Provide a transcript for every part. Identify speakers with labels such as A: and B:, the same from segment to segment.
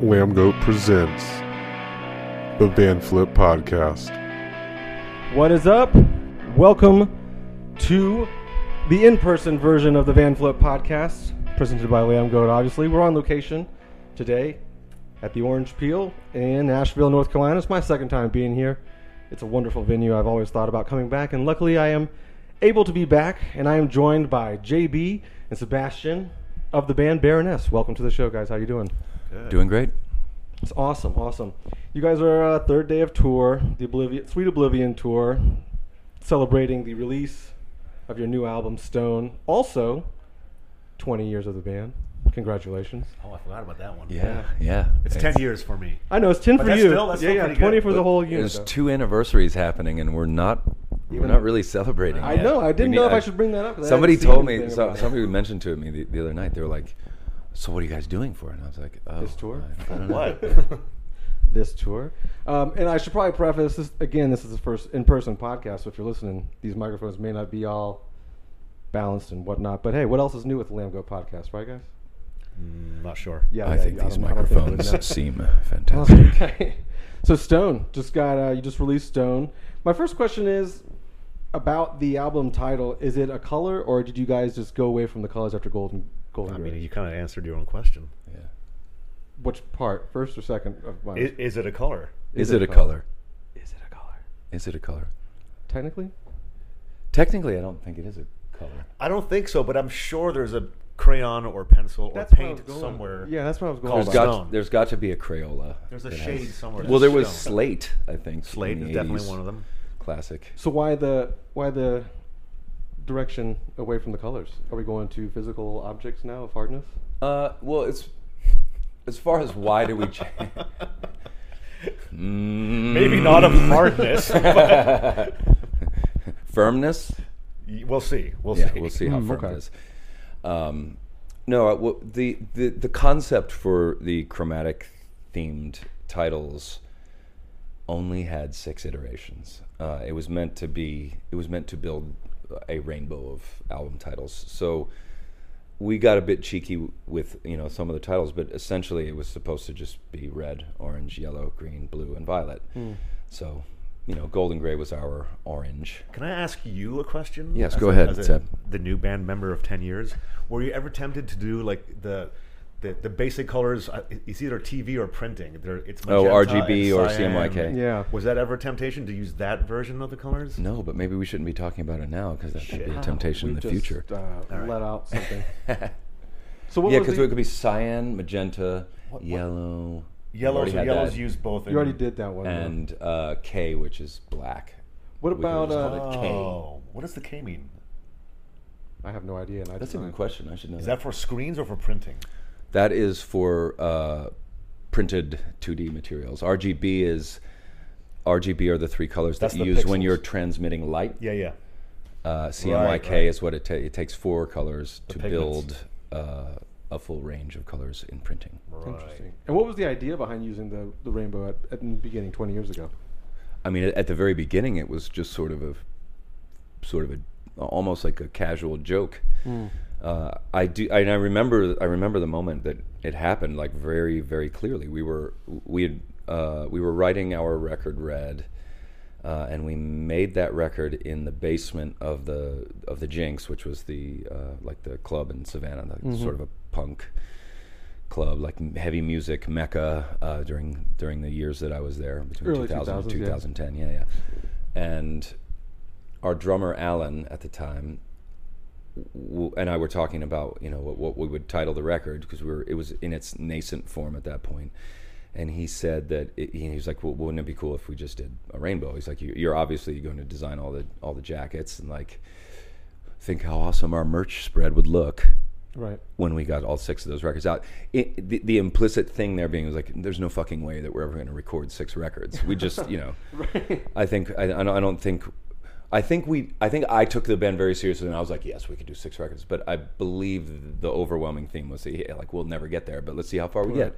A: Lambgoat presents the Vanflip Podcast.
B: What is up? Welcome to the in-person version of the Vanflip podcast, presented by Lambgoat. Obviously, we're on location today at the Orange Peel in Asheville, North Carolina. It's my second time being here. It's a wonderful venue. I've always thought about coming back, and luckily, I am able to be back. And I am joined by JB and Sebastian of the band Baroness. Welcome to the show, guys. How are you doing?
C: Doing great.
B: It's awesome, awesome. You guys are uh, third day of tour, the Oblivion, Sweet Oblivion tour, celebrating the release of your new album Stone. Also, 20 years of the band. Congratulations.
D: Oh, I forgot about that one.
C: Yeah, yeah.
D: It's, 10 years for me.
B: I know it's 10
D: But
B: for
D: that's
B: you.
D: still- that's
B: yeah,
D: still
B: yeah, 20
D: good.
B: for the whole unit.
C: There's
B: though.
C: two anniversaries happening, and we're not we're not really celebrating.
B: I
C: yet.
B: know. I didn't
C: need-
B: know if I should bring that up.
C: Somebody told me. So, somebody mentioned to me the, the other night. They were like, "So what are you guys doing for it?" And I was like, oh,
B: This tour?
C: I, I.
D: What?
B: this tour. Um, and I should probably preface this again. This is the first in-person podcast, so if you're listening, these microphones may not be all balanced and whatnot. But hey, what else is new with the Lambgoat podcast, right, guys?
D: Mm, not sure.
B: Yeah,
C: I
B: yeah,
C: think
B: I
C: these
B: I don't think we would know.
C: microphones seem fantastic.
B: Okay. So Stone just got uh, you just released Stone. My first question is about the album title. Is it a color, or did you guys just go away from the colors after Golden Golden
D: I
B: Grey?
D: mean, you kind of answered your own question.
C: Yeah.
B: Which part, first or second of mine?
D: Is, is it a color?
C: Is, it a color?
B: Is it a color?
C: Is it a color?
B: Technically,
C: Technically, I don't think it is a color.
D: I don't think so, but I'm sure there's a crayon or pencil or
B: That's what I was
D: paint
B: going-
D: somewhere.
B: Yeah, that's what I was going.
D: Called
C: There's
B: by.
C: got
D: stone.
C: there's got to be a Crayola.
D: There's a
C: that
D: shade
C: has-
D: somewhere.
C: Well, there was
D: Stone.
C: Slate, I think.
D: Slate
C: in
D: is
C: the
D: definitely
C: 80s.
D: one of them.
C: Classic.
B: So why the why the direction away from the colors? Are we going to physical objects now of hardness?
C: Uh, well, it's as far as why do we change?
D: Maybe not of hardness, but
C: Firmness.
D: we'll see. We'll
C: yeah,
D: see.
C: we'll see how
B: Mm,
C: firm
B: okay.
C: it is. Um, no, uh, well, the, the the concept for the chromatic themed titles only had six iterations. Uh, it was meant to be. It was meant to build a rainbow of album titles. So we got a bit cheeky with you know some of the titles, but essentially it was supposed to just be red, orange, yellow, green, blue, and violet.
B: Hmm.
C: So you know, golden gray was our orange.
D: Can I ask you a question?
C: Yes,
D: As
C: go
D: a-
C: ahead,
D: as a- the new band member of ten years, were you ever tempted to do like the the, the basic colors? uh, It's either TV or printing. There, it's
C: Oh, RGB or. CMYK.
B: Yeah.
D: Was that ever a temptation to use that version of the colors?
C: No, but maybe we shouldn't be talking about it now because that could be a
D: Shit.
C: temptation in the
B: just,
C: future.
B: Uh,
D: right.
B: Let out something. so what
C: yeah, because
B: the-
C: it could be cyan, magenta,
D: What- what-
C: yellow. We've
D: Yellows
C: already
D: yellows
C: that.
D: used both.
B: you already did that one.
C: and uh, K, which is black.
B: what
C: we
B: about? Uh,
C: call it K.
D: Oh, what does the K mean?
B: I have no idea. And I
C: That's a
B: designed-
C: good question. I should know
D: Is
C: that.
D: that for screens or for printing?
C: That is for uh, printed 2D materials. RGB is RGB are the three colors
D: That's
C: that you
D: the
C: use when you're transmitting light.
D: Yeah, yeah.
C: Uh, CMYK
D: right.
C: is what it, ta- it takes four colors
D: The
C: to
D: pigments.
C: build uh, a full range of colors in printing.
B: Interesting. And what was the idea behind using the, the rainbow at, at the beginning, 20 years ago?
C: I mean, at, at the very beginning, it was just sort of a, sort of a, almost like a casual joke. Uh, I do, and I remember, I remember the moment that it happened, like very, very clearly. We were, we had, uh, we were writing our record Red, uh, and we made that record in the basement of the of the Jinx, which was the uh, like the club in Savannah, the sort of a punk club, like heavy music mecca uh, during during the years that I was there between
B: Early
C: 2000 and
B: 2000s, yeah.
C: 2010. Yeah, yeah. And our drummer Alan at the time w- and I were talking about you know what, what we would title the record because we were it was in its nascent form at that point, and he said that it, he was like, well, wouldn't it be cool if we just did a rainbow? He's like, "You- you're obviously going to design all the all the jackets and like think how awesome our merch spread would look
E: Right.
C: when we got all six of those records out. It, the, the implicit thing there being was like, there's no fucking way that we're ever going to record six records. We just, you know, I think I I don't think. I think we. I think I took the band very seriously, and I was like, "Yes, we could do six records." But I believe the overwhelming theme was, yeah, like, we'll never get there, but let's see how far we get.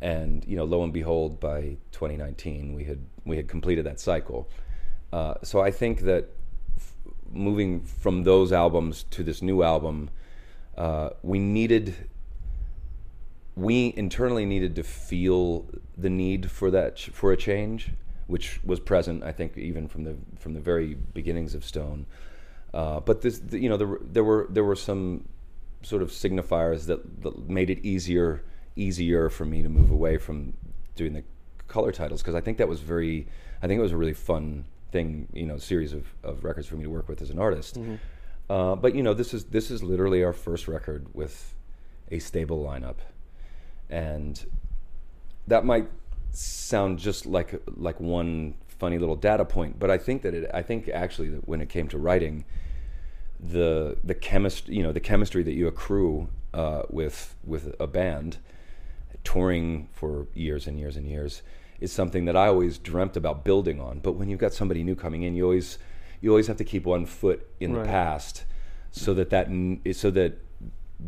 C: And you know, lo and behold, by 2019, we had we had completed that cycle. Uh, so I think that f- moving from those albums to this new album, uh, we needed we internally needed to feel the need for that for a change, which was present, I think, even from the from the very beginnings of Stone. Uh, but this, the, you know, there, there were there were some sort of signifiers that, that made it easier easier for me to move away from doing the color titles because I think that was very I think it was a really fun thing you know series of, of records for me to work with as an artist. Uh, but you know this is this is literally our first record with a stable lineup, and that might sound just like like one funny little data point, but I think that it I think actually that when it came to writing, the the chemistry you know the chemistry that you accrue uh, with with a band touring for years and years and years is something that I always dreamt about building on. But when you've got somebody new coming in, you always you always have to keep one foot in
E: Right.
C: the past, so that that so that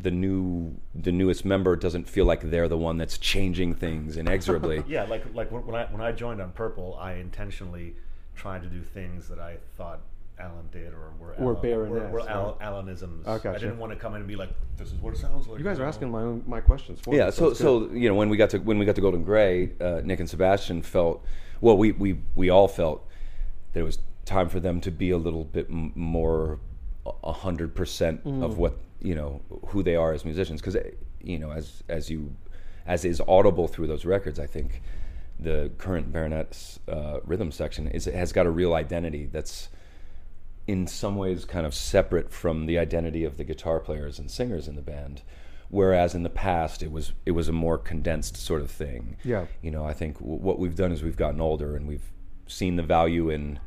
C: the new the newest member doesn't feel like they're the one that's changing things inexorably.
D: Yeah, like like when when I when I joined on Purple, I intentionally tried to do things that I thought Alan did or were
E: Or
D: Alan,
E: Baroness,
D: were, were
E: right?
D: Al, Alanisms.
E: Oh, gotcha.
D: I didn't want to come in and be like, "This is what it sounds like."
E: You guys are asking my own, my questions for
C: yeah
E: me.
C: so
E: it's good.
C: so you know when we got to when we got to golden gray uh, nick and sebastian felt well we we we all felt that it was time for them to be a little bit m- more a- a hundred percent
E: Mm.
C: of what you know who they are as musicians. Because you know as as you as is audible through those records i think the current Baroness' uh, rhythm section is has got a real identity that's in some ways kind of separate from the identity of the guitar players and singers in the band. Whereas in the past it was it was a more condensed sort of thing.
E: Yeah.
C: you know i think w- what we've done is we've gotten older and we've seen the value in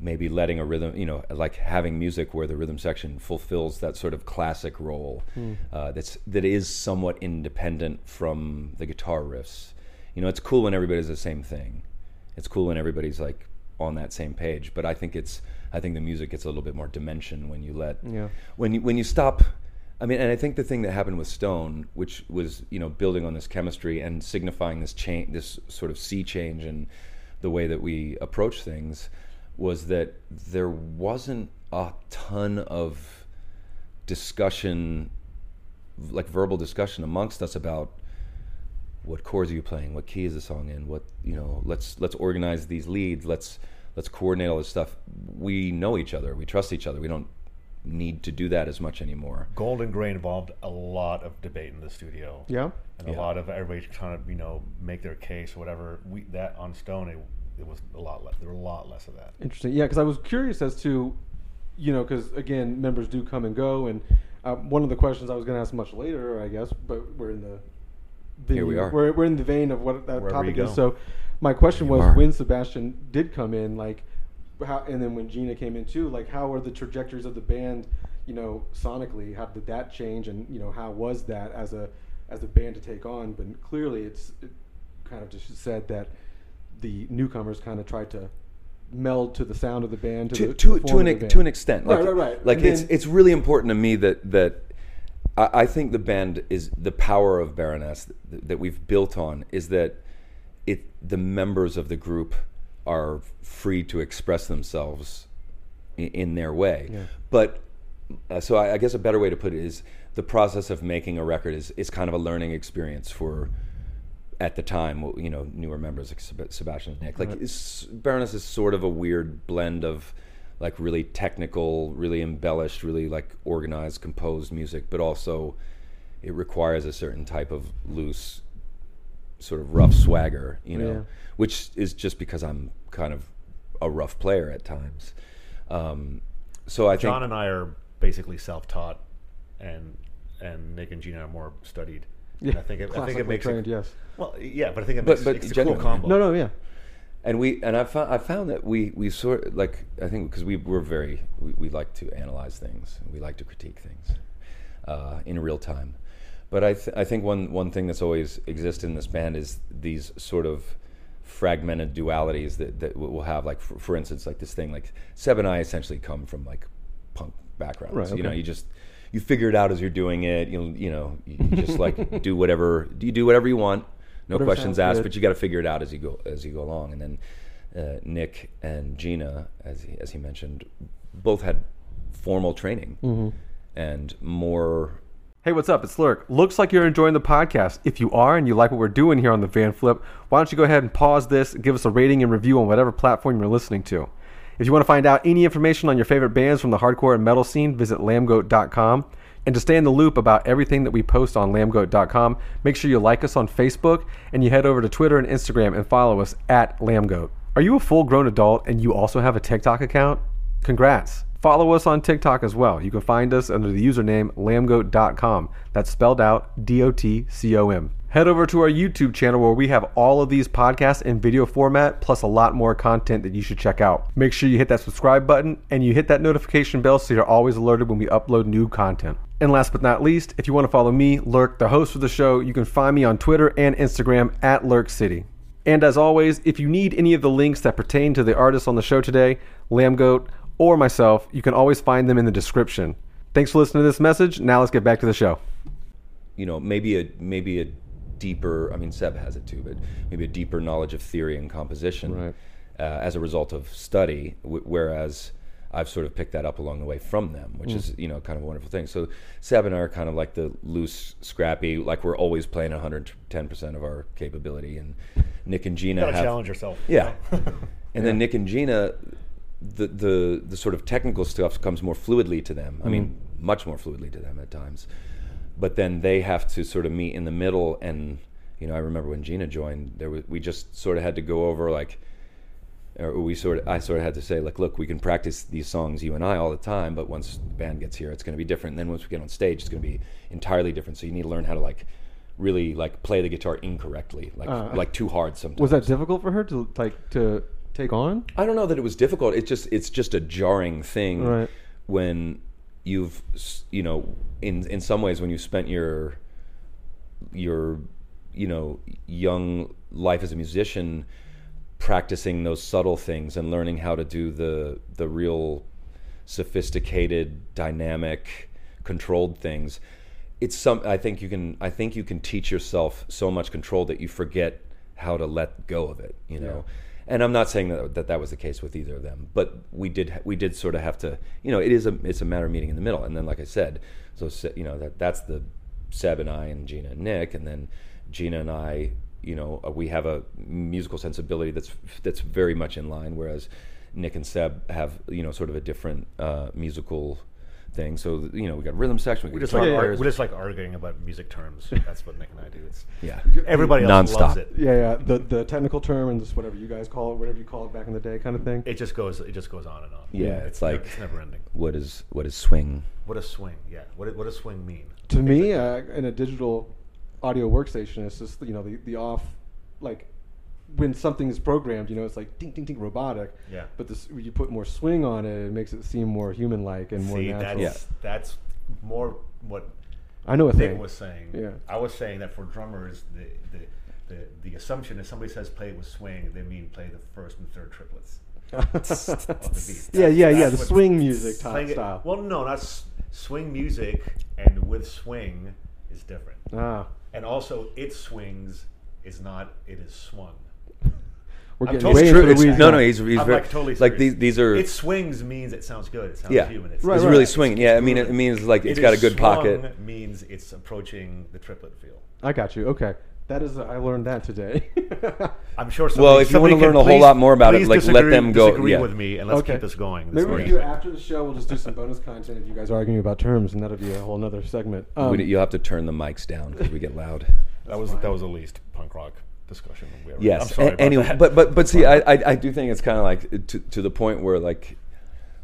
C: maybe letting a rhythm you know like having music where the rhythm section fulfills that sort of classic role uh, that's that is somewhat independent from the guitar riffs. You know it's cool when everybody does the same thing. It's cool when everybody's like on that same page but i think it's i think the music gets a little bit more dimension when you let
E: Yeah.
C: when you when you stop i mean and i think the thing that happened with stone which was you know building on this chemistry and signifying this change this sort of sea change in the way that we approach things was that there wasn't a ton of discussion like verbal discussion amongst us about what chords are you playing what key is the song in what you know let's let's organize these leads let's let's coordinate all this stuff we know each other we trust each other we don't need to do that as much anymore
D: Golden Gray involved a lot of debate in the studio.
E: Yeah?
D: and
C: Yeah.
D: a lot of everybody trying to you know make their case or whatever. We that on Stone, it, it was a lot. less. There were a lot less of that.
E: Interesting. Yeah, because I was curious as to, you know, because again, members do come and go, and uh, one of the questions I was going to ask much later, I guess, but we're in the.
C: Here we are.
E: We're, we're in the vein of what that
D: Wherever
E: topic is. So, my question
C: You
E: was
C: are.
E: when Sebastian did come in, like, how, and then when Gina came in too, like, how were the trajectories of the band, you know, sonically? How did that change, and you know, how was that as a as a band to take on? But clearly, it's it kind of just said that the newcomers kind of tried to meld to the sound of the band to
C: to
E: the,
C: to, to an
E: the
C: to an
E: band.
C: extent.
E: Right,
C: Like,
E: right, right.
C: Like
E: And
C: it's
E: then-
C: it's really important to me that that I, I think the band is the power of Baroness that, that we've built on is that it the members of the group are free to express themselves in, in their way.
E: Yeah.
C: But uh, so I, I guess a better way to put it is the process of making a record is is kind of a learning experience for at the time, you know, newer members like Sebastian and Nick. Like, it's, Baroness is sort of a weird blend of like really technical, really embellished, really like organized, composed music, but also it requires a certain type of loose, sort of rough swagger, you know,
E: Yeah.
C: which is just because I'm kind of a rough player at times. Um, so I think
D: John
C: think
D: and I are basically self-taught, and and Nick and Gina are more studied. And I think it, I think it makes
B: trained,
D: it,
B: yes.
D: well, yeah, but I think it
C: But-
D: makes
C: but
D: it's a cool combo.
B: No, no, yeah.
C: and we and I found I found that we we sort like I think because we we're very we, we like to analyze things we like to critique things uh, in real time, but I th- I think one one thing that's always existed in this band is these sort of fragmented dualities that that we'll have like for, for instance like this thing like Seb and I essentially come from like punk backgrounds
B: Right,
C: you know you just you figure it out as you're doing it you you know you just like do whatever you do whatever you want no
B: Whatever
C: questions asked
B: good.
C: but you got to figure it out as you go as you go along and then uh, Nick and Gina as he, as he mentioned both had formal training
B: Mm-hmm.
C: and more
E: Hey, what's up? It's Lurk. Looks like you're enjoying the podcast. If you are and you like what we're doing here on the Vanflip, why don't you go ahead and pause this and give us a rating and review on whatever platform you're listening to. If you want to find out any information on your favorite bands from the hardcore and metal scene, visit lambgoat.com. And to stay in the loop about everything that we post on lambgoat.com, make sure you like us on Facebook and you head over to Twitter and Instagram and follow us at lambgoat. Are you a full grown adult and you also have a TikTok account? Congrats. Follow us on TikTok as well. You can find us under the username lambgoat.com. That's spelled out D O T C O M. Head over to our YouTube channel where we have all of these podcasts in video format plus a lot more content that you should check out. Make sure you hit that subscribe button and you hit that notification bell so you're always alerted when we upload new content. And last but not least, if you want to follow me, Lurk, the host of the show, you can find me on Twitter and Instagram at Lurk City. And as always, if you need any of the links that pertain to the artists on the show today, Lambgoat, or myself, you can always find them in the description. Thanks for listening to this message. Now let's get back to the show.
C: you know maybe a maybe a deeper I mean Seb has it too but maybe a deeper knowledge of theory and composition
B: Right.
C: uh, as a result of study w- whereas I've sort of picked that up along the way from them which is you know kind of a wonderful thing so Seb and I are kind of like the loose scrappy like we're always playing 110% of our capability and Nick and Gina
D: Gotta
C: have
D: challenge yourself.
C: yeah. and then Nick and Gina, the, the the sort of technical stuff comes more fluidly to them. I mean, much more fluidly to them at times. But then they have to sort of meet in the middle. And you know, I remember when Gina joined, there was, we just sort of had to go over like, or we sort of I sort of had to say like, look, we can practice these songs you and I all the time, but once the band gets here, it's going to be different. And then once we get on stage, it's going to be entirely different. So you need to learn how to like really like play the guitar incorrectly, like
E: Uh,
C: like too hard sometimes.
B: Was that difficult for her to like to take on?
C: I don't know that it was difficult. It's just it's just a jarring thing
B: Right.
C: when you've you know in in some ways when you've spent your your you know young life as a musician practicing those subtle things and learning how to do the the real sophisticated dynamic controlled things it's some i think you can i think you can teach yourself so much control that you forget how to let go of it you know and i'm not saying that, that that was the case with either of them but we did we did sort of have to you know it is a it's a matter of meeting in the middle. And then like i said so you know that that's the seb and i and gina and nick. And then gina and i you know uh, we have a musical sensibility that's that's very much in line whereas nick and seb have you know sort of a different uh, musical thing so you know we got rhythm section we,
D: We
C: got
D: just, like, ar-
C: players.
D: we just like arguing about music terms. That's what Nick and I do. It's
C: yeah
D: everybody else
C: Nonstop.
D: loves it.
B: Yeah, yeah. The the technical term and just whatever you guys call it, whatever you call it back in the day, kind of thing.
D: It just goes. It just goes on and on.
C: Yeah, it's
D: never-
C: like-
D: it's never ending.
C: what is what is swing
D: What does swing? Yeah. What what does swing mean?
B: to me, uh, in a digital audio workstation, it's just you know the the off like when something is programmed, you know, it's like ding ding ding robotic.
D: Yeah.
B: But this you put more swing on it, it makes it seem more human like and more
D: See,
B: natural.
D: that's that's more what
B: I know a
D: Nick
B: thing.
D: was saying.
B: Yeah.
D: I was saying that for drummers, the the, the, the assumption is somebody says play with swing, they mean play the first and third triplets of the beat.
B: yeah, yeah, yeah.
D: That's
B: The
D: what-
B: swing music type
D: playing it-
B: style.
D: well, no, not swing music, and with swing is different.
B: ah,
D: And also, it swings is not. It is swung.
B: We're
D: I'm
B: getting
D: totally
B: way
C: It's true.
B: into the weeds
C: no, no, he's, he's
D: I'm
C: very,
D: like totally
C: like
D: serious.
C: these. These are
D: It swings means it sounds good. It sounds
C: yeah.
D: human. It's,
B: Right,
C: it's
B: right.
C: really swinging. Yeah, I mean, it means like it's
D: It
C: got a good
D: swung
C: pocket.
D: Means it's approaching the triplet feel.
B: I got you. Okay, that is. I learned that today.
D: I'm sure.
C: Well, if you wanna learn
D: can
C: a whole lot more about it,
D: please
C: like, let them go-
D: Disagree
C: yeah.
D: with me, and let's
B: okay.
D: keep this going. This
B: Maybe we do after the show. We'll just do some bonus content if you guys are arguing about terms, and that'll be a whole nother segment. Um,
C: We- you'll have to turn the mics down because we get loud.
D: That was that was the least punk rock discussion.
C: Yes.
D: I'm sorry
C: a- anyway,
D: that.
C: but but but see, I, I I do think it's kind of like to to the point where like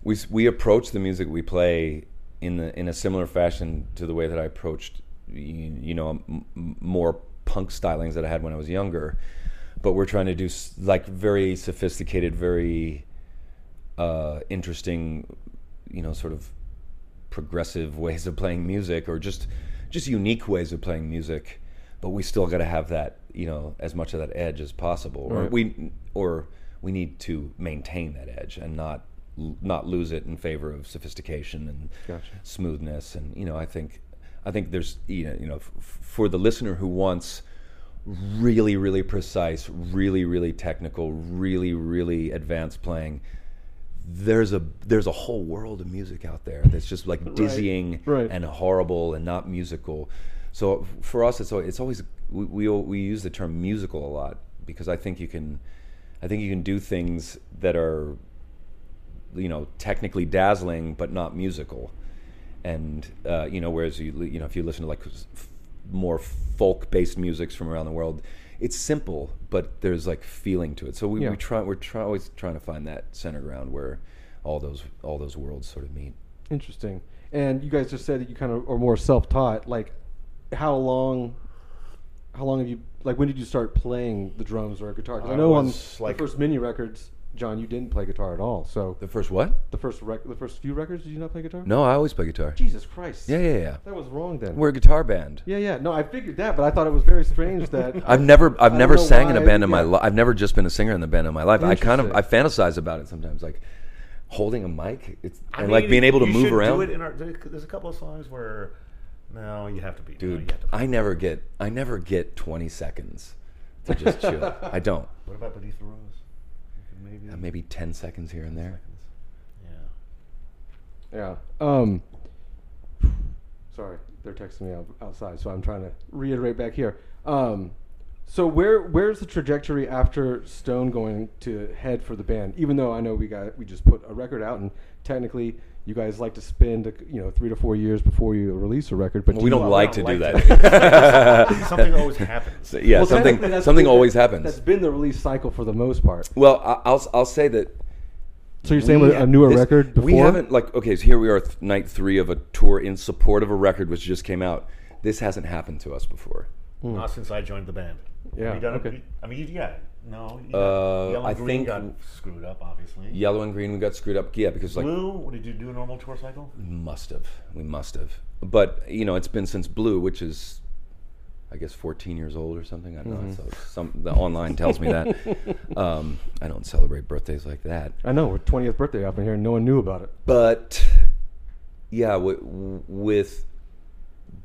C: we we approach the music we play in the in a similar fashion to the way that I approached you, you know m- more punk stylings that I had when I was younger. But we're trying to do like very sophisticated, very uh, interesting, you know, sort of progressive ways of playing music, or just just unique ways of playing music. But we still got to have that, you know, as much of that edge as possible, or we or we need to maintain that edge and not not lose it in favor of sophistication and
B: Gotcha.
C: smoothness. And you know, I think I think there's you know, you know f- for the listener who wants really really precise, really really technical, really really advanced playing. There's a there's a whole world of music out there that's just like dizzying
B: right.
C: and horrible and not musical. So for us, it's al- it's always we, we we use the term musical a lot because I think you can I think you can do things that are you know technically dazzling but not musical and uh, you know whereas you you know if you listen to like f- more folk based musics from around the world it's simple but there's like feeling to it so we,
B: Yeah.
C: we try we're try, always trying to find that center ground where all those all those worlds sort of meet
B: Interesting. And you guys just said that you kind of are more self-taught. Like, how long? How long have you? Like, when did you start playing the drums or guitar? 'Cause I
D: I
B: know on
D: like-
B: the first mini records, John, you didn't play guitar at all. So
C: the first what
B: the first rec- the first few records, did you not play guitar?
C: no i always play guitar
B: Jesus Christ.
C: yeah yeah yeah
B: That was wrong then.
C: we're a guitar band
B: yeah, yeah. No, I figured that, but I thought it was very strange that
C: I've never I've
B: I
C: never
B: don't
C: sang in a band in my
B: yeah.
C: life. I've never just been a singer in the band in my life. I kind of I fantasize about it sometimes, like holding a mic it's,
D: I
C: and like being able to
D: you
C: move
D: should do
C: around.
D: it in our, there's a couple of songs where no, you have to be. no, you
C: Dude,
D: have to be.
C: I never get I never get 20 seconds to just chill. I don't.
D: What about Beneath the Rose? Maybe.
C: Uh, Maybe 10 seconds here and there.
D: Yeah.
B: Yeah. Um. Sorry, they're texting me out, outside, so I'm trying to reiterate back here. Um. So where where's the trajectory after Stone going to head for the band? Even though I know we got we just put a record out, and technically you guys like to spend you know three to four years before you release a record, but
C: Well,
B: do
C: we don't like to
D: don't
C: do
D: like
C: that.
D: Something always happens.
C: So, yeah,
B: Well,
C: something something
B: been-
C: always happens.
B: That's been the release cycle for the most part.
C: Well, I- I'll I'll say that
B: So you're saying
C: we
B: with a newer
C: this-
B: record before?
C: We haven't like okay. So here we are, th- night three of a tour in support of a record which just came out. This hasn't happened to us before.
D: Not since I joined the band.
B: Yeah,
D: Have you done it?
B: okay.
D: I mean, yeah. No. you
C: Uh,
D: got- Yellow
C: I
D: Green
C: think-
D: got screwed up, obviously.
C: Yellow and green, we got screwed up. Yeah, because like
D: Blue. What did you do? A normal tour cycle?
C: must have, we must have. But you know, it's been since Blue, which is, I guess, 14 years old or something. I don't know. So some the online tells me that. Um, I don't celebrate birthdays like that.
B: I know, with 20th birthday up in here, and no one knew about it.
C: but yeah, w- with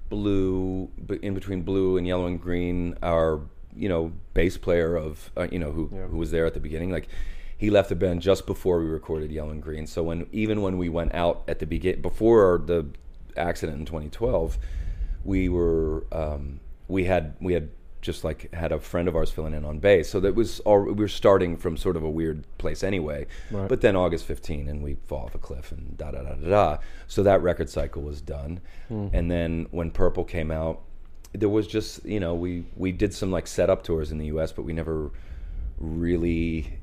C: blue, in between blue and yellow and green, our you know bass player of uh, you know who
B: Yeah.
C: who was there at the beginning, like he left the band just before we recorded yellow and green. So when even when we went out at the begin before the accident in 2012, we were um, we had we had just like had a friend of ours filling in on bass. So that was all, we were starting from sort of a weird place anyway.
B: Right.
C: But then August 15 and we fall off a cliff and da da da da da. So that record cycle was done. And then when Purple came out, there was just you know we we did some like setup tours in the U.S., but we never really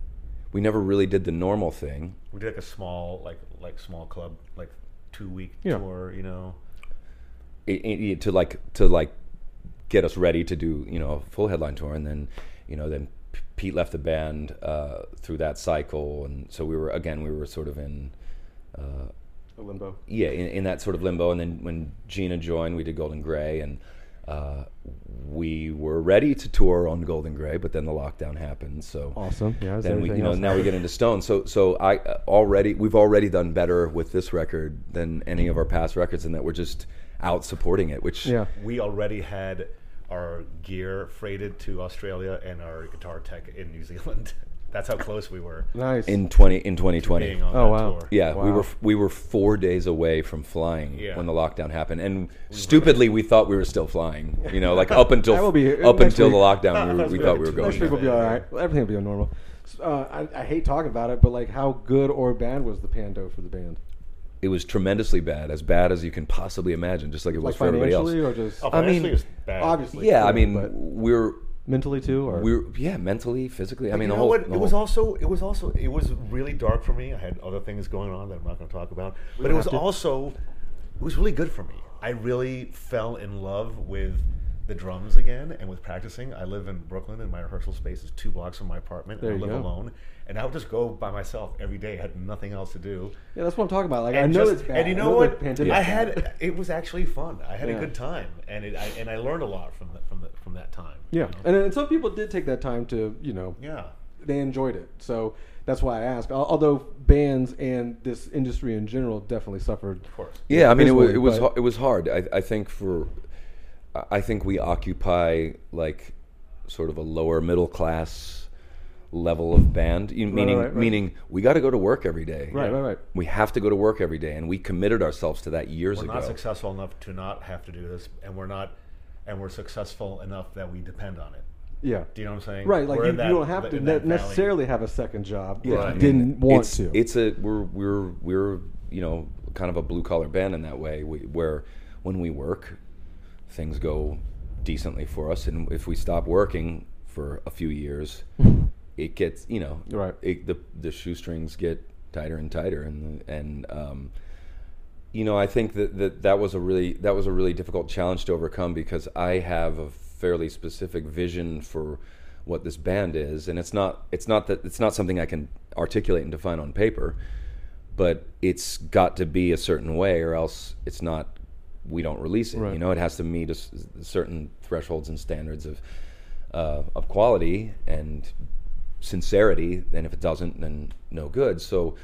C: we never really did the normal thing.
D: We did like a small, like like small club, like two week
B: Yeah.
D: tour. You know.
C: i- i- to like to like get us ready to do you know a full headline tour and then you know then Pete left the band uh, through that cycle and so we were again we were sort of in uh,
B: A limbo.
C: yeah in, in that sort of limbo and then when Gina joined we did Golden Gray and uh, we were ready to tour on Golden Gray but then the lockdown happened so
B: Awesome. Yeah. Is
C: then we, you know,
B: else?
C: now we get into Stone. So, so I uh, already we've already done better with this record than any of our past records, in that we're just out supporting it. Which,
B: Yeah.
D: we already had our gear freighted to Australia and our guitar tech in New Zealand. That's how close we were
B: Nice.
C: in twenty in twenty
D: to
C: twenty,
D: being on
B: Oh, wow.
D: tour.
C: yeah, we were we were four days away from flying
D: Yeah.
C: when the lockdown happened, and stupidly we thought we were still flying. You know, like up until
B: be-
C: up until
B: week.
C: the lockdown, we, we thought we were going.
B: Next week will be all right. Everything will be normal. Uh, I, I hate talking about it, but like, how good or bad was the Pando for the band?
C: It was tremendously bad, as bad as you can possibly imagine, just like it was
B: Like
C: for everybody else.
B: or just
D: Oh,
C: I mean,
D: it was bad.
B: obviously?
C: Yeah, I mean,
B: but
C: we're
B: mentally too, or
C: we're yeah, mentally, physically. I
D: But
C: mean,
D: you
C: the
D: know
C: whole.
D: what?
C: the
D: It was
C: whole-
D: also it was also it was really dark for me. I had other things going on that I'm not going to talk about. But it was
B: to.
D: also it was really good for me. I really fell in love with the drums again and with practicing. I live in Brooklyn and my rehearsal space is two blocks from my apartment
B: There
D: and I
B: you
D: live
B: go.
D: alone. And I would just go by myself every day, I had nothing else to do.
B: Yeah, that's what I'm talking about. Like I
D: And
B: know
D: just-
B: it's bad.
D: And you
B: I
D: know
B: the
D: what? I had it was actually fun. I had
B: Yeah.
D: a good time, and it I, and I learned a lot from the, from the, from that time. you
B: Yeah,
D: know?
B: and, and some people did take that time to, you know,
D: yeah.
B: they enjoyed it. So that's why I asked. Although bands and this industry in general definitely suffered.
D: Of course.
C: Yeah, I mean, it was it was it was hard. I, I think for I think we occupy like sort of a lower middle class level of band, you- meaning
B: right, right.
C: meaning we got to go to work every day.
B: Right, right, right.
C: We have to go to work every day, and we committed ourselves to that years
D: We're
C: ago.
D: not successful enough to not have to do this, and we're not, and we're successful enough that we depend on it.
B: Yeah.
D: Do you know what I'm saying?
B: Right, like you,
D: that-
B: you don't have to
D: in
B: ne-
D: valley.
B: necessarily have a second job
C: Yeah,
B: if you didn't want
C: it's,
B: to.
C: It's a we're we're we're you know kind of a blue collar band in that way, we, where when we work, things go decently for us, and if we stop working for a few years, it gets you know
B: Right.
C: it, the the shoestrings get tighter and tighter, and and um, you know I think that, that that was a really that was a really difficult challenge to overcome because I have a fairly specific vision for what this band is, and it's not it's not that it's not something I can articulate and define on paper, but it's got to be a certain way, or else it's not. We don't release it.
B: Right.
C: You know, it has to meet a certain thresholds and standards of uh, of quality and sincerity. And if it doesn't, then no good. So,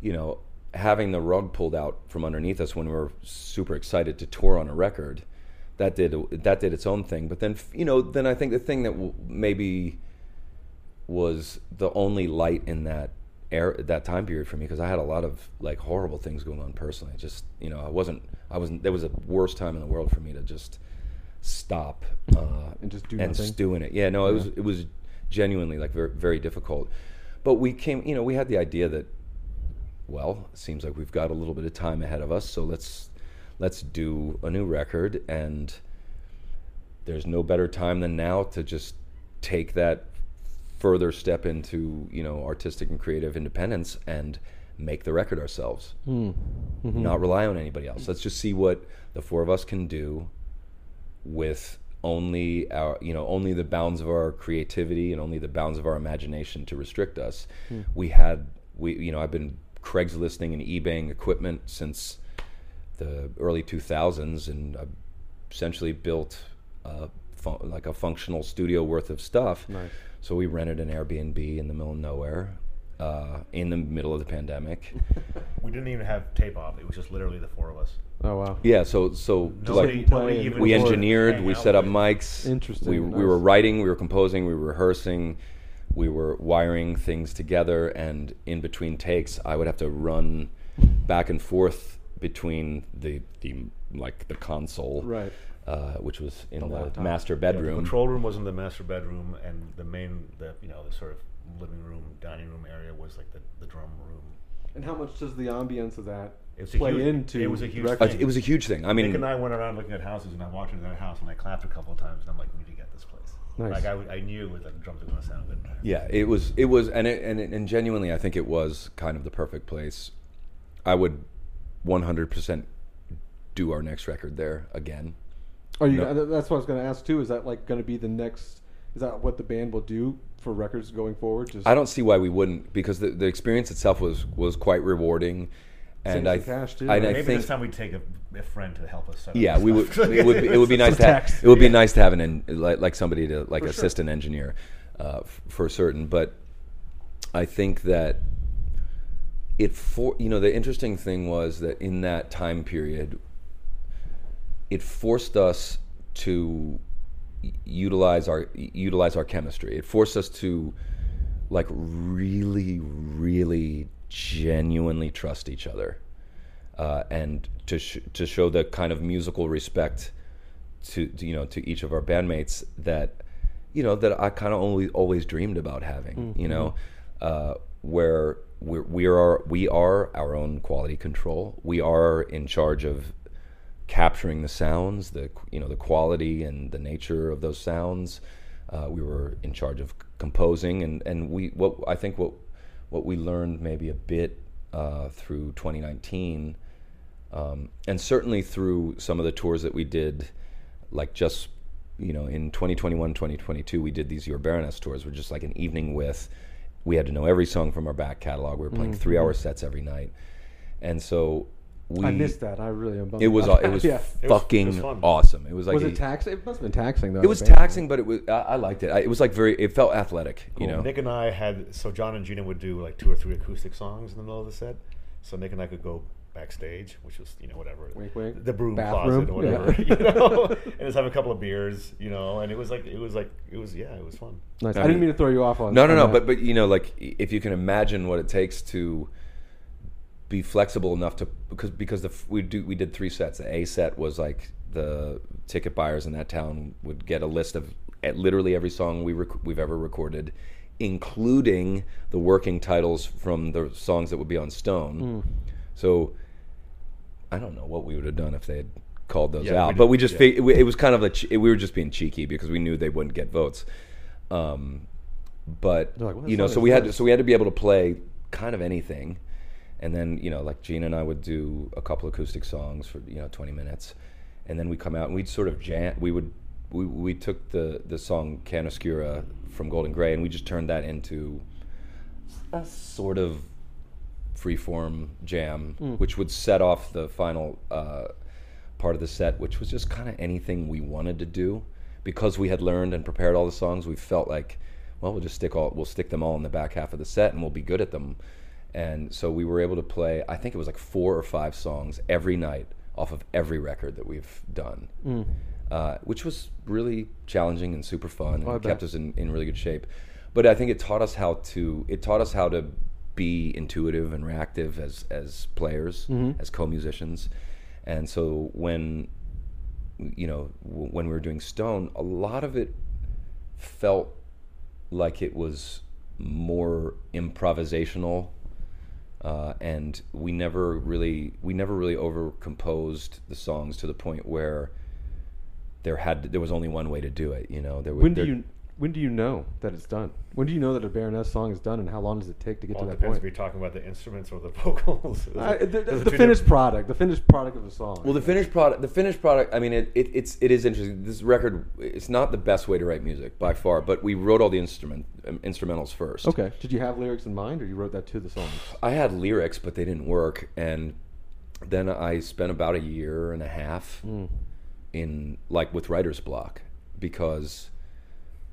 C: you know, having the rug pulled out from underneath us when we were super excited to tour on a record, that did that did its own thing. But then, you know, then I think the thing that w- maybe was the only light in that air that time period for me because I had a lot of like horrible things going on personally. Just you know, I wasn't I wasn't there was a worst time in the world for me to just stop uh,
B: And just do
C: and
B: nothing?
C: stew in it. Yeah, no, it was it was genuinely like very very difficult. But we came, you know, we had the idea that well, it seems like we've got a little bit of time ahead of us, so let's let's do a new record and there's no better time than now to just take that further step into, you know, artistic and creative independence and make the record ourselves. Hmm. Mm-hmm. Not rely on anybody else. Let's just see what the four of us can do with only our you know only the bounds of our creativity and only the bounds of our imagination to restrict us. We had we you know i've been craigslisting and ebaying equipment since the early 2000s and i've essentially built uh, fun- like a functional studio worth of stuff.
B: Nice.
C: so we rented an airbnb in the middle of nowhere uh, in the middle of the pandemic
D: We didn't even have tape off. It was just literally the four of us.
B: oh wow.
C: yeah so so
D: Nobody,
C: like
D: nobody even
C: we
D: wanted to
C: engineered
D: hang
C: we
D: out
C: set up
D: with.
C: mics
B: Interesting,
C: we, we
B: nice.
C: were writing we were composing we were rehearsing we were wiring things together and in between takes i would have to run back and forth between the the like the console
B: Right.
C: uh, which was in
B: lot
C: the
B: of time.
C: master
D: Yeah, the
C: bedroom
D: control room was in the master bedroom, and the main, the you know, the sort of living room, dining room area was like the, the drum room.
B: And how much does the ambience of that
D: It was a
B: play
D: huge-
B: into?
D: it was a huge? Thing.
C: it was a huge thing i
D: Nick
C: mean
D: and I went around looking at houses, and I walked into that house, and I clapped a couple of times, and I'm like, we need to get this place.
B: Nice.
D: Like I, w- I knew that the drums were going to sound good.
C: Yeah, it was. It was, and it, and it, and genuinely, I think it was kind of the perfect place. I would 100% do our next record there again.
B: Are you?
C: No.
B: That's what I was going to ask too. Is that like going to be the next? Is that what the band will do for records going forward? Just
C: I don't see why we wouldn't, because the, the experience itself was was quite rewarding, and I
B: cash, too,
C: I,
B: right?
C: I
D: Maybe
C: think
D: this time we'd take a, a friend to help us. Set up
C: yeah, we would. It would be, it would be nice
B: Some
C: to have, it would be
D: Yeah.
C: nice to have an en- like, like somebody to like
B: For
C: assist
B: sure.
C: an engineer uh, f- for certain. But I think that it for you know the interesting thing was that in that time period, it forced us to y- utilize our utilize our chemistry. It forced us to like really, really genuinely trust each other, uh, and to sh- to show the kind of musical respect to, to you know to each of our bandmates that you know that I kind of only always dreamed about having. You know, uh, where we're, we are we are our own quality control. We are in charge of capturing the sounds, the you know the quality and the nature of those sounds. Uh, we were in charge of composing, and and we what I think what what we learned maybe a bit uh, through 2019 um, and certainly through some of the tours that we did, like just you know in 2021, 2022, we did these Your Baroness tours, were just like an evening with. We had to know every song from our back catalog. We were playing three-hour sets every night, and so we.
B: I missed that. I really am. bummed
C: It was
B: about uh,
C: it was
B: that. yeah.
D: It was- it
C: fucking
D: was
C: awesome. It was like
B: was it taxing? It must have been taxing though.
C: it was taxing, but it was I, I liked it. I, it was like very. It felt athletic, you know.
D: Nick and I had so John and Gina would do like two or three acoustic songs in the middle of the set. So Nick and I could go backstage, which was you know whatever
B: Wink, wink.
D: the broom
B: Bathroom,
D: closet or whatever,
B: yeah.
D: you know, and just have a couple of beers, you know. And it was like it was like it was yeah, it was fun.
B: Nice.
C: I
B: I, didn't
C: mean-
B: mean to throw you off on.
C: No, no,
B: on
C: no.
B: that.
C: But but you know, like if you can imagine what it takes to be flexible enough to because because the we do we did three sets. The A set was like the ticket buyers in that town would get a list of at literally every song we rec- we've ever recorded, including the working titles from the songs that would be on Stone. So I don't know what we would have done if they had called those
D: Yeah,
C: out,
D: did-
C: but we just
D: yeah.
C: it, it was kind of a che- we were just being cheeky because we knew they wouldn't get votes. Um, but
B: like,
C: you know, so we had to, so we had to be able to play kind of anything, and then you know, like Gina and I would do a couple acoustic songs for you know twenty minutes, and then we come out and we'd sort of jam. We would we, we took the the song Can Oscura from Golden Gray and we just turned that into a sort of freeform jam, which would set off the final uh, part of the set, which was just kind of anything we wanted to do because we had learned and prepared all the songs. We felt like, well, we'll just stick all we'll stick them all in the back half of the set, and we'll be good at them. And so we were able to play. I think it was like four or five songs every night off of every record that we've done, uh, which was really challenging and super fun,
B: Oh,
C: and kept us in, in really good shape. But I think it taught us how to it taught us how to be intuitive and reactive as as players,
B: Mm-hmm.
C: as co-musicians. And so when you know w- when we were doing Stone, a lot of it felt like it was more improvisational uh, and we never really we never really overcomposed the songs to the point where there had there was only one way to do it you know? There was
B: when do you when do you know that it's done? When do you know that a Baroness song is done, and how long does it take to get
D: Well,
B: to
D: it
B: that
D: depends if
B: point?
D: you're talking about the instruments or the vocals. Those
B: I, the the, the finished
D: different-
B: product, the finished product of the song.
C: well the finished product the finished product i mean it, it it's it is interesting this record it's not the best way to write music by far but we wrote all the instrument um, instrumentals first
B: Okay. Did you have lyrics in mind, or you wrote that to the song?
C: I had lyrics, but they didn't work. And then I spent about a year and a half in like with writer's block because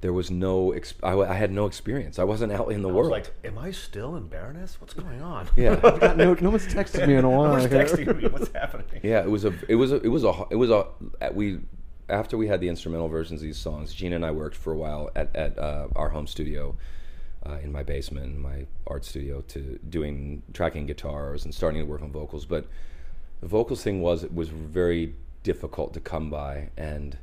C: there was no. Ex- I, I had no experience. I wasn't out in the
D: I was
C: world.
D: like, am I still in Baroness? What's going on?
C: yeah,
B: God, no, no one's texted me in a while.
D: Who's
B: here.
D: texting me? What's happening?
C: yeah. It was a. It was a. It was a. It was a. We after we had the instrumental versions of these songs, Gina and I worked for a while at at uh, our home studio. Uh, in my basement, in my art studio, to doing tracking guitars and starting to work on vocals. But the vocals thing was it was very difficult to come by, and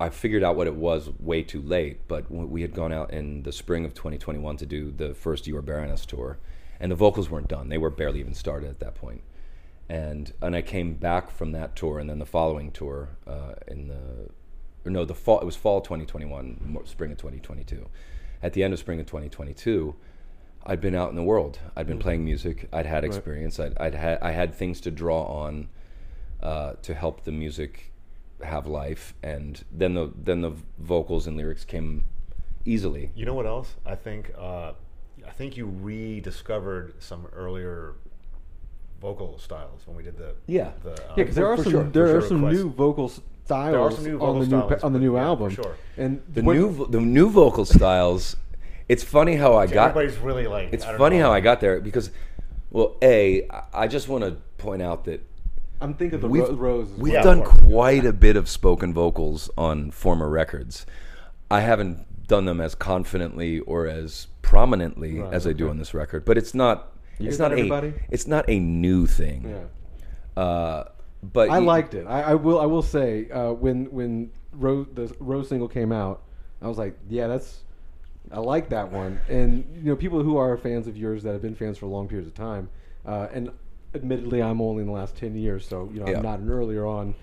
C: I figured out what it was way too late. But we had gone out in the spring of 2021 to do the first Your Baroness tour, and the vocals weren't done; they were barely even started at that point. And and I came back from that tour, and then the following tour uh, in the or no, the fall. It was fall 2021, spring of 2022. At the end of spring of 2022, I'd been out in the world. I'd been playing music. I'd had experience. I'd, I'd had I had things to draw on uh, to help the music have life, and then the then the vocals and lyrics came easily.
D: You know what else? I think uh, I think you rediscovered some earlier vocal styles when we did the
C: Yeah.
D: the, uh,
B: Yeah, because there are some
D: sure,
B: there
D: for
B: are
D: sure
B: some
D: requests.
B: new vocal styles
D: some new
B: on
D: vocal
B: the new
D: styles,
B: pa- on the new
D: yeah,
B: album.
D: sure.
B: And
C: The
B: what-
C: new the new vocal styles. It's funny how I got.
D: Everybody's really like.
C: It's funny
D: know.
C: how I got there because, well, a I just want to point out that
B: I'm thinking of the
C: we've,
B: ro- rose.
C: we've
D: Yeah,
C: done quite a bit of spoken vocals on former records. I haven't done them as confidently or as prominently
B: Right,
C: as I do on this record, but it's not.
B: You
C: it's not
B: that,
C: a.
B: everybody?
C: It's not a new thing.
B: Yeah.
C: Uh, but
B: I
C: y-
B: liked it. I, I will. I will say uh, when when Rose, the Rose single came out, I was like, yeah, that's. I like that one. And you know, people who are fans of yours that have been fans for long periods of time, uh, and admittedly, I'm only in the last ten years, so you know,
C: Yeah.
B: I'm not an earlier on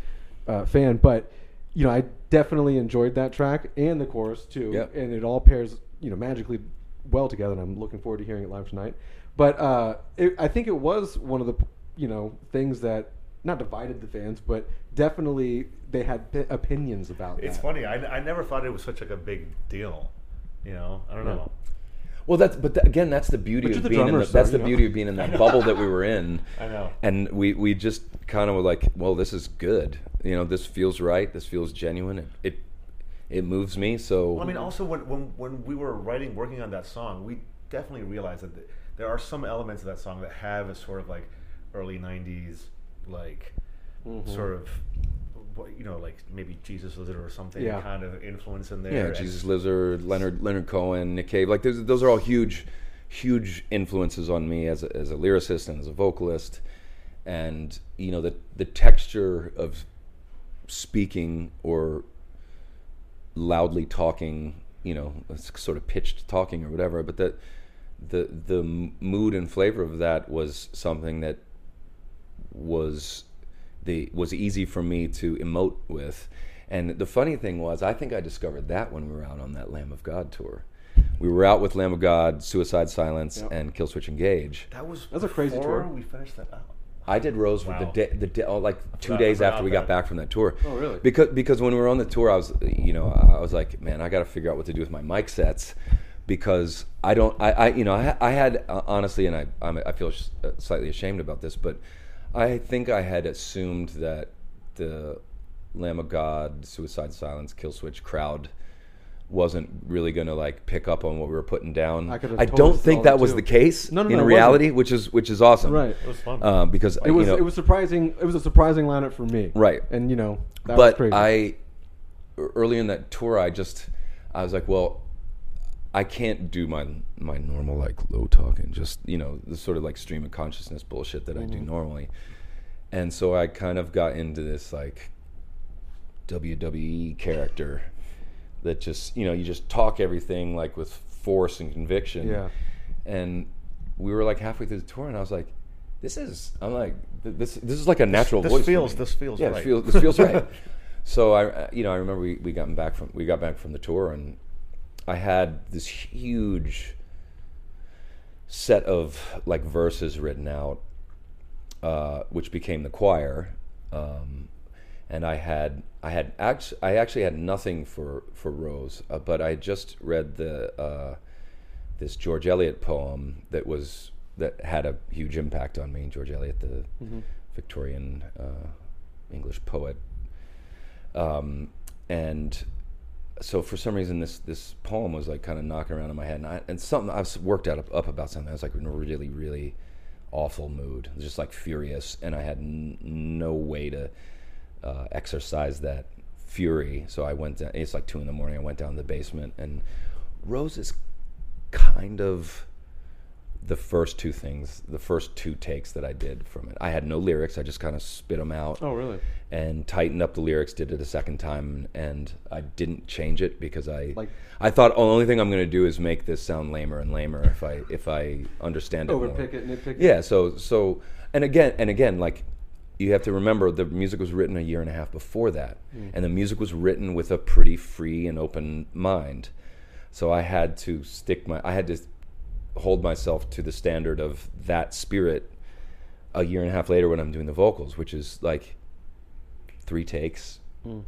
B: uh, fan, but you know, I definitely enjoyed that track and the chorus too,
C: Yep.
B: and it all pairs you know magically well together. And I'm looking forward to hearing it live tonight. But uh, it, I think it was one of the you know things that not divided the fans, but definitely they had p- opinions about.
D: It's
B: that.
D: funny. I, I never thought it was such like a big deal. You know, I don't
B: Yeah.
D: know.
C: Well, that's but th- again, that's the beauty
B: But
C: of
B: the
C: being in the,
B: so,
C: that's the
B: know.
C: beauty of being in that bubble that we were in.
D: I know.
C: And we we just kind of were like, well, this is good. You know, this feels right. This feels genuine. It it, it moves me. So
D: Well, I mean, also when, when when we were writing, working on that song, we definitely realized that th- there are some elements of that song that have a sort of like early '90s, like
B: Mm-hmm.
D: sort of, what- you know, like maybe Jesus Lizard or something
B: Yeah.
D: kind of influence in there.
C: yeah, Jesus Lizard, Leonard Leonard Cohen, Nick Cave, like those those are all huge huge influences on me as a, as a lyricist and as a vocalist. And you know the the texture of speaking or loudly talking, you know, sort of pitched talking or whatever, but that the the mood and flavor of that was something that was the was easy for me to emote with. And the funny thing was, I think I discovered that when we were out on that Lamb of God tour. We were out with Lamb of God, Suicide Silence,
B: Yep.
C: and Killswitch Engage.
D: that was
B: That's a crazy tour.
D: We finished that out.
C: I did Rosewood
D: Wow.
C: the day, the day, oh, like two days after we got
D: that.
C: back from that tour.
B: Oh, really?
C: Because because when we were on the tour, I was you know I was like, man, I got to figure out what to do with my mic sets because I don't I, I you know I, I had uh, honestly, and I I'm, I feel sh- uh, slightly ashamed about this, but I think I had assumed that the Lamb of God, Suicide Silence, Killswitch crowd wasn't really going to like pick up on what we were putting down.
B: I could've
C: I don't think
B: that
C: that was
B: too.
C: the case
B: No, no,
C: in
B: no, it
C: reality, which is which is awesome.
B: Right.
D: It was fun.
C: Uh, because
B: It was
C: you know,
B: it was surprising. It was a surprising lineup for me.
C: Right.
B: And you know that was
C: but
B: crazy.
C: I early in that tour, I just I was like, well, I can't do my my normal like low talking, just you know the sort of like stream of consciousness bullshit that I do normally, and so I kind of got into this like WWE character that just you know you just talk everything like with force and conviction,
B: Yeah.
C: and we were like halfway through the tour, and I was like. This is I'm like this. This is like a natural
D: this
C: voice.
D: feels- this feels
C: yeah,
D: right.
C: This feels, this feels right. So I, uh, you know, I remember we, we got back from we got back from the tour, and I had this huge set of like verses written out, uh, which became the choir. Um, and I had I had act- I actually had nothing for for Rose, uh, but I just read the uh, this George Eliot poem that was that had a huge impact on me. George Eliot, the Victorian uh, English poet, um, and so for some reason this this poem was like kind of knocking around in my head, and, I, and something I was worked out up, up about something. I was like in a really really awful mood, just like furious, and I had n- no way to uh, exercise that fury. So I went down. It's like two in the morning. I went down to the basement, and Rose is kind of the first two things, the first two takes that I did from it. I had no lyrics. I just kind of spit them out
B: oh really?
C: and tightened up the lyrics. Did it a second time, and I didn't change it because I
B: Like-
C: I thought oh, the only thing I'm going to do is make this sound lamer and lamer if I if I understand it more.
B: Overpick it, nitpick it.
C: Yeah. So so and again and again like you have to remember the music was written a year and a half before that, hmm. and the music was written with a pretty free and open mind. So I had to stick my I had to hold myself to the standard of that spirit a year and a half later when I'm doing the vocals, which is like three takes, hmm.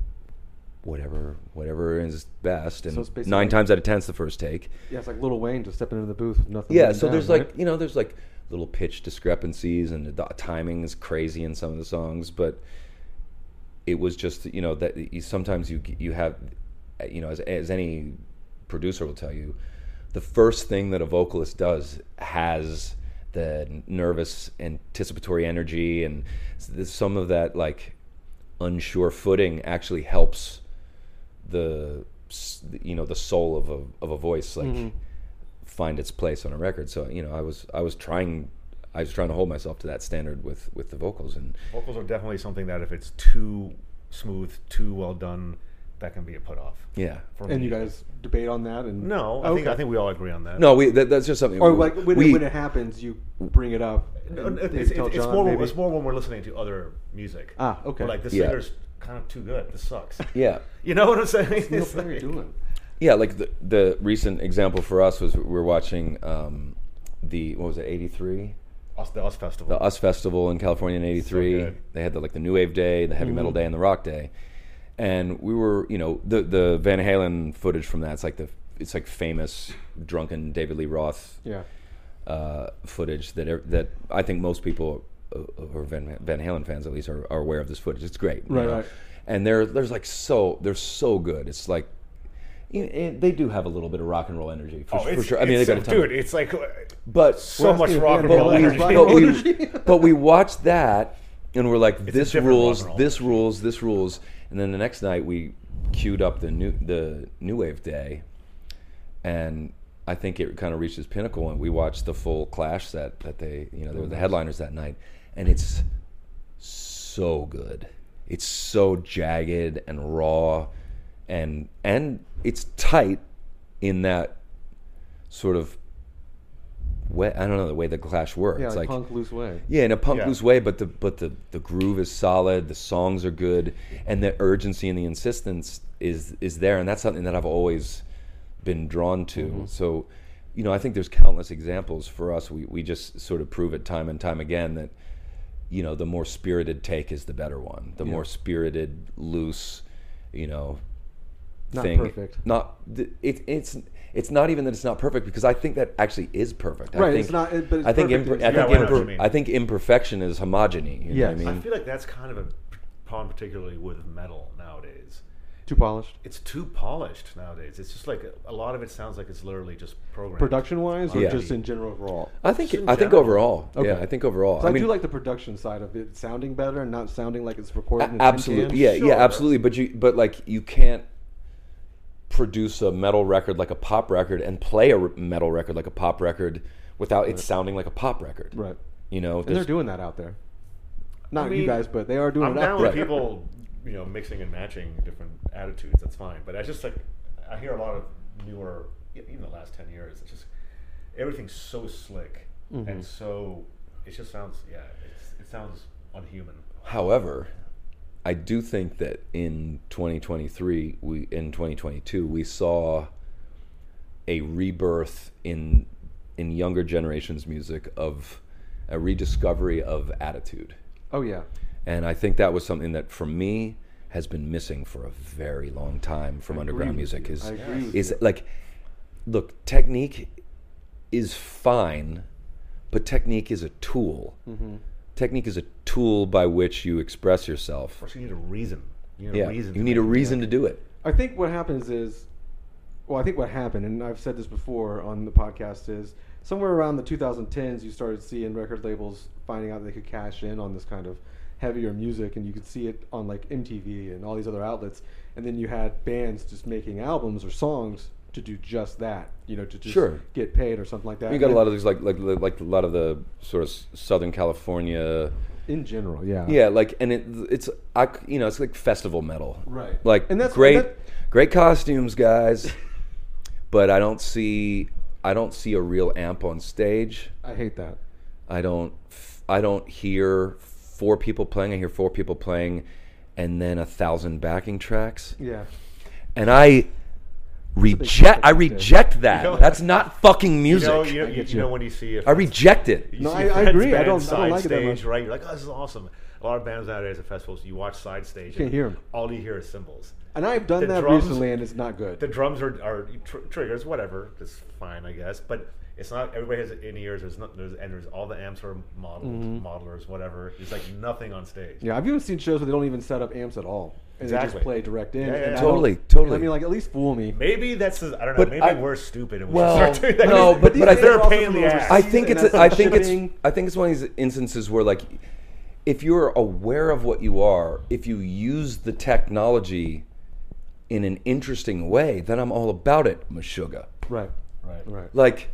C: whatever whatever is best, and
B: So
C: nine times out of ten it's the first take.
B: Yeah, it's like Lil Wayne just stepping into the booth with nothing.
C: Yeah, so
B: down,
C: there's
B: right?
C: like you know there's like little pitch discrepancies and the timing is crazy in some of the songs, but it was just you know that you, sometimes you you have you know as as any producer will tell you, the first thing that a vocalist does has the nervous anticipatory energy and some of that like unsure footing actually helps the you know the soul of a of a voice like mm-hmm. find its place on a record. So you know, I was I was trying I was trying to hold myself to that standard with with the vocals, and
D: Vocals are definitely something that if it's too smooth, too well done, that can be a put off.
C: yeah.
D: For
B: And
D: me.
B: you guys debate on that, and
D: No, I think I think we all agree on that.
C: No, we that, that's just something.
B: or
C: we-
B: like when,
C: we,
B: it, when it happens, you bring it up.
D: No,
B: and
D: no,
B: maybe
D: it's,
B: tell
D: it's, it's more
B: maybe.
D: it's more when we're listening to other music.
B: Ah, okay.
D: We're like the
C: Yeah.
D: singer's kind of too good. This sucks.
C: yeah.
D: You know what I'm saying?
B: Neil
D: It's
B: Perry
D: like-
B: doing.
C: Yeah, like the the recent example for us was we were watching um, the what was it eighty three
D: the US Festival.
C: the US Festival in California in '83.
D: good.
C: they had the, like the New Wave Day, the Heavy Metal Day, and the Rock Day. And we were, you know, the the Van Halen footage from that. It's like the it's like famous drunken David Lee Roth
B: Yeah.
C: uh, footage that er, that I think most people uh, or Van, Van Halen fans at least are, are aware of this footage. It's great,
B: Right, right.
C: And they're there's like so they're so good. It's like you know, they do have a little bit of rock and roll energy for,
D: oh,
C: for sure. I mean, they got a ton,
D: dude. It's like uh,
C: but
D: so much rock and roll
C: but we,
B: Rock and
D: energy.
C: but we, but we watched that and we're like,
D: a
C: this rules, this rules, this rules. And then the next night we queued up the new the new wave day, and I think it kind of reached its pinnacle. And we watched the full Clash set that they, you know, they were the headliners that night, and it's so good. It's so jagged and raw, and and it's tight in that sort of way. I don't know the way the Clash works.
B: Yeah, like,
C: like
B: punk loose way.
C: yeah, in a punk
D: Yeah.
C: loose way, but the but the the groove is solid, the songs are good, and the urgency and the insistence is is there, and that's something that I've always been drawn to.
D: Mm-hmm.
C: So, you know, I think there's countless examples for us. We we just sort of prove it time and time again that you know the more spirited take is the better one. The more spirited, loose, you know,
B: Not
C: thing.
B: perfect.
C: Not th- it, it's. It's not even that it's not perfect because I think that actually is perfect. I
B: Right,
C: think,
B: it's not- it- but it's
C: I think,
B: perfect
C: imper- I
D: Yeah,
C: think,
D: I
C: imper-
D: you.
C: I think imperfection is homogeny. You know
B: Yes.
C: what I
D: I feel like that's kind of a problem, particularly with metal nowadays.
B: Too polished.
D: It's too polished nowadays. It's just like a, a lot of it sounds like it's literally just programmed.
B: Production wise, or
C: Yeah.
B: just in general overall?
C: I think. I think
D: general.
C: overall.
B: Okay.
C: Yeah, I think overall.
B: So I,
C: mean,
B: do like the production side of it sounding better and not sounding like it's recorded.
C: a-
B: in a tin
C: absolutely.
B: can.
C: Yeah,
D: Sure.
C: yeah, absolutely. But you, but like, you can't produce a metal record like a pop record and play a metal record like a pop record without it sounding like a pop record.
B: Right.
C: You know,
B: And they're doing that out there. Not
D: I
B: you guys, but they are doing
D: I'm
B: it
D: down
B: out
D: with
B: there.
D: people, you know, mixing and matching different attitudes. That's fine. But I just like I hear a lot of newer, even the last ten years. It's just everything's so slick
B: Mm-hmm.
D: and so it just sounds yeah. It's, it sounds unhuman.
C: However, I do think that in 2023, we in 2022, we saw a rebirth in in younger generations' music of a rediscovery of attitude,
B: Oh yeah.
C: and I think that was something that for me has been missing for a very long time from
B: I
C: underground music. Is
B: I agree with
C: is
B: you.
C: like, look, technique is fine, but technique is a tool.
B: Mm-hmm.
C: Technique is a tool by which you express yourself.
D: First, you need a reason. You need
C: Yeah,
D: a reason.
C: you
D: to
C: need a reason to do it.
B: I think what happens is, well, I think what happened, and I've said this before on the podcast, is somewhere around the 2010s, you started seeing record labels finding out they could cash in on this kind of heavier music, and you could see it on like MTV and all these other outlets. And then you had bands just making albums or songs to do just that, you know, to just
C: Sure.
B: get paid or something like that.
C: You got a lot of these, like like like a lot of the sort of Southern California,
B: in general, yeah,
C: yeah, like, and it it's I, you know it's like festival metal,
B: Right.
C: Like
B: And that's-
C: great,
B: that-
C: great costumes, guys, but I don't see I don't see a real amp on stage.
B: I hate that.
C: I don't I don't hear four people playing. I hear four people playing, and then a thousand backing tracks.
B: Yeah,
C: and I reject. I reject that.
D: You know-
C: That's not fucking music.
D: you,
B: I
D: you, you
B: you.
D: know when you see a
C: I reject it.
B: No,
D: see
B: I-
D: a
B: I
D: Feds
B: agree. I don't- I don't
D: side
B: like it that
D: stage,
B: much.
D: right? You're like, oh, this is awesome. A lot of bands nowadays at festivals, you watch side stage.
B: can't
D: and
B: hear 'em.
D: All you hear is cymbals.
B: and I've done
D: The
B: that
D: drums-
B: recently, and it's not good.
D: The drums are, are tr- triggers, whatever. It's fine, I guess. But it's not. Everybody has in ears. There's not. There's and there's all the amps are modeled, modelers, whatever. There's like nothing on stage.
B: Mm-hmm. Yeah, I've even seen shows where they don't even set up amps at all, and they
D: Exactly.
B: just play direct in.
D: Yeah, yeah,
B: and
D: yeah.
C: Totally, totally.
B: I mean, like at least fool me.
D: Maybe that's. I don't know.
C: But
D: maybe
C: I-
D: we're stupid and we
C: Well,
D: should start doing that.
C: no, but-
B: these
C: but I think-
B: are
D: They're a pain in the ass.
C: I think it's.
B: that's
C: A, I think it's. I think it's one of these instances where, like, if you're aware of what you are, if you use the technology in an interesting way, then I'm all about it, Meshuggah.
B: right,
D: Right.
B: right.
C: Like,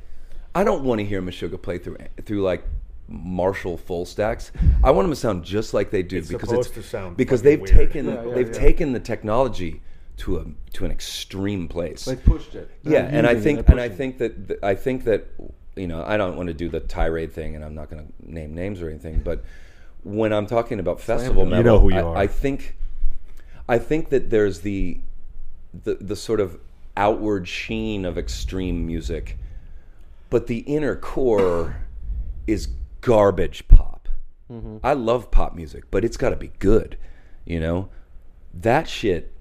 C: I don't want to hear Meshuggah play through through like Marshall full stacks. I want them to sound just like they do
D: It's
C: because it's
D: to sound
C: because they've
D: weird.
C: taken
B: Yeah, yeah,
C: they've
B: yeah.
C: taken the technology to a to an extreme place.
B: They pushed it. They're
C: yeah, and I think
B: they're
C: and I
B: pushing
C: think that th- I think that you know I don't want to do the tirade thing, and I'm not going to name names or anything, but when I'm talking about festival
B: You
C: metal,
D: know who you
C: I,
D: are.
C: I think I think that there's the the the sort of outward sheen of extreme music, but the inner core is garbage pop.
B: Mm-hmm.
C: I love pop music, but it's got to be good. You know, that shit.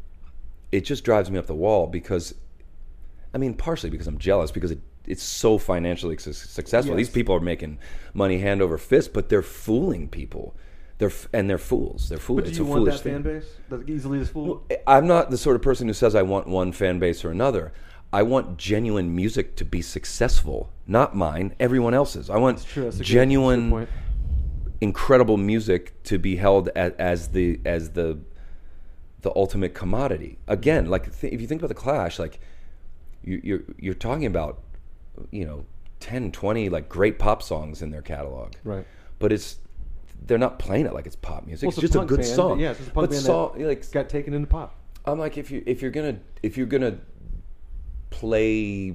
C: It just drives me up the wall because, I mean, partially because I'm jealous because it, it's so financially su- successful. These people are making money hand over fist, but they're fooling people. They're f- and they're fools. They're foolish.
B: But do
C: it's
B: you
C: a
B: want
C: foolish
B: that
C: thing.
B: fan base that easily is fooled?
C: I'm not the sort of person who says I want one fan base or another. I want genuine music to be successful, not mine, everyone else's. I want
B: True, that's good-
C: genuine,
B: good
C: incredible music to be held as, as the as the the ultimate commodity. Again, like th- if you think about the Clash, like you, you're you're talking about, you know, 10, 20 like great pop songs in their catalog,
B: Right.
C: But it's they're not playing it like it's pop music.
B: Well,
C: it's, just a
B: punk
C: good
B: band,
C: song.
B: Yeah, it's just a punk
C: but
B: band
C: song, like
B: got taken into pop.
C: I'm like, if you if you're gonna if you're gonna play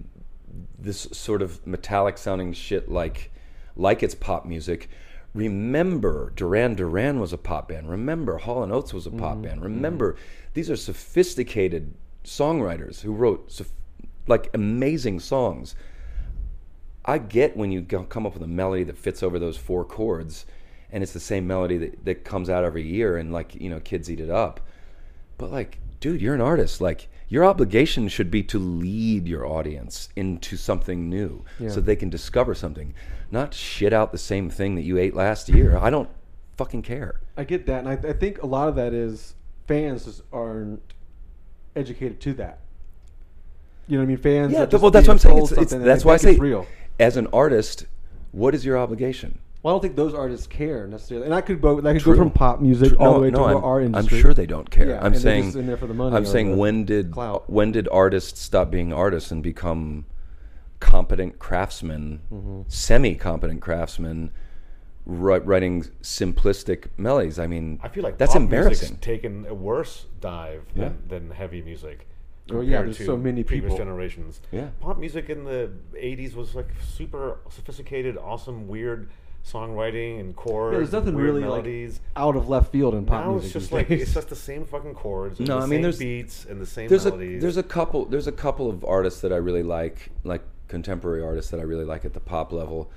C: this sort of metallic sounding shit like like it's pop music, remember Duran Duran was a pop band. Remember Hall and Oates was a pop mm-hmm. band. Mm-hmm. Remember these are sophisticated songwriters who wrote sof- like amazing songs. I get when you go, come up with a melody that fits over those four chords, and it's the same melody that, that comes out every year, and like you know, kids eat it up. But like, dude, you're an artist. Like, your obligation should be to lead your audience into something new,
B: Yeah.
C: so they can discover something, not shit out the same thing that you ate last year. I don't fucking care.
B: I get that, and I, I think a lot of that is fans just aren't educated to that. You know what I mean? Fans.
C: Yeah, well, that's what I'm saying. It's, it's, that's why I say,
B: real.
C: as an artist, what is your obligation?
B: Well, I don't think those artists care necessarily, and I could go. I could
C: True.
B: go from pop music
C: True.
B: all
C: no,
B: the way
C: no,
B: to
C: I'm,
B: our
C: I'm sure they don't care.
B: Yeah,
C: I'm
B: and
C: saying
B: just in there for the money
C: I'm saying
B: the
C: when did
B: clout.
C: when did artists stop being artists and become competent craftsmen,
B: Mm-hmm.
C: semi-competent craftsmen, wri- writing simplistic melodies? I mean,
D: I feel like
C: that's
D: pop
C: embarrassing.
D: music's taken a worse dive
C: Yeah.
D: than, than heavy music.
B: Oh, yeah, there's
D: to
B: so many
D: previous generations.
C: Yeah.
D: pop music in the '80s was like super sophisticated, awesome, weird songwriting and chords.
B: Yeah, there's nothing
D: weird
B: really
D: melodies.
B: like out of left field in pop
D: now
B: music.
D: it's just like it's just the same fucking chords. And
C: No,
D: the
C: I mean,
D: same
C: there's-
D: beats and the same
C: there's a
D: melodies.
C: there's a couple there's a couple of artists that I really like, like contemporary artists that I really like at the pop level,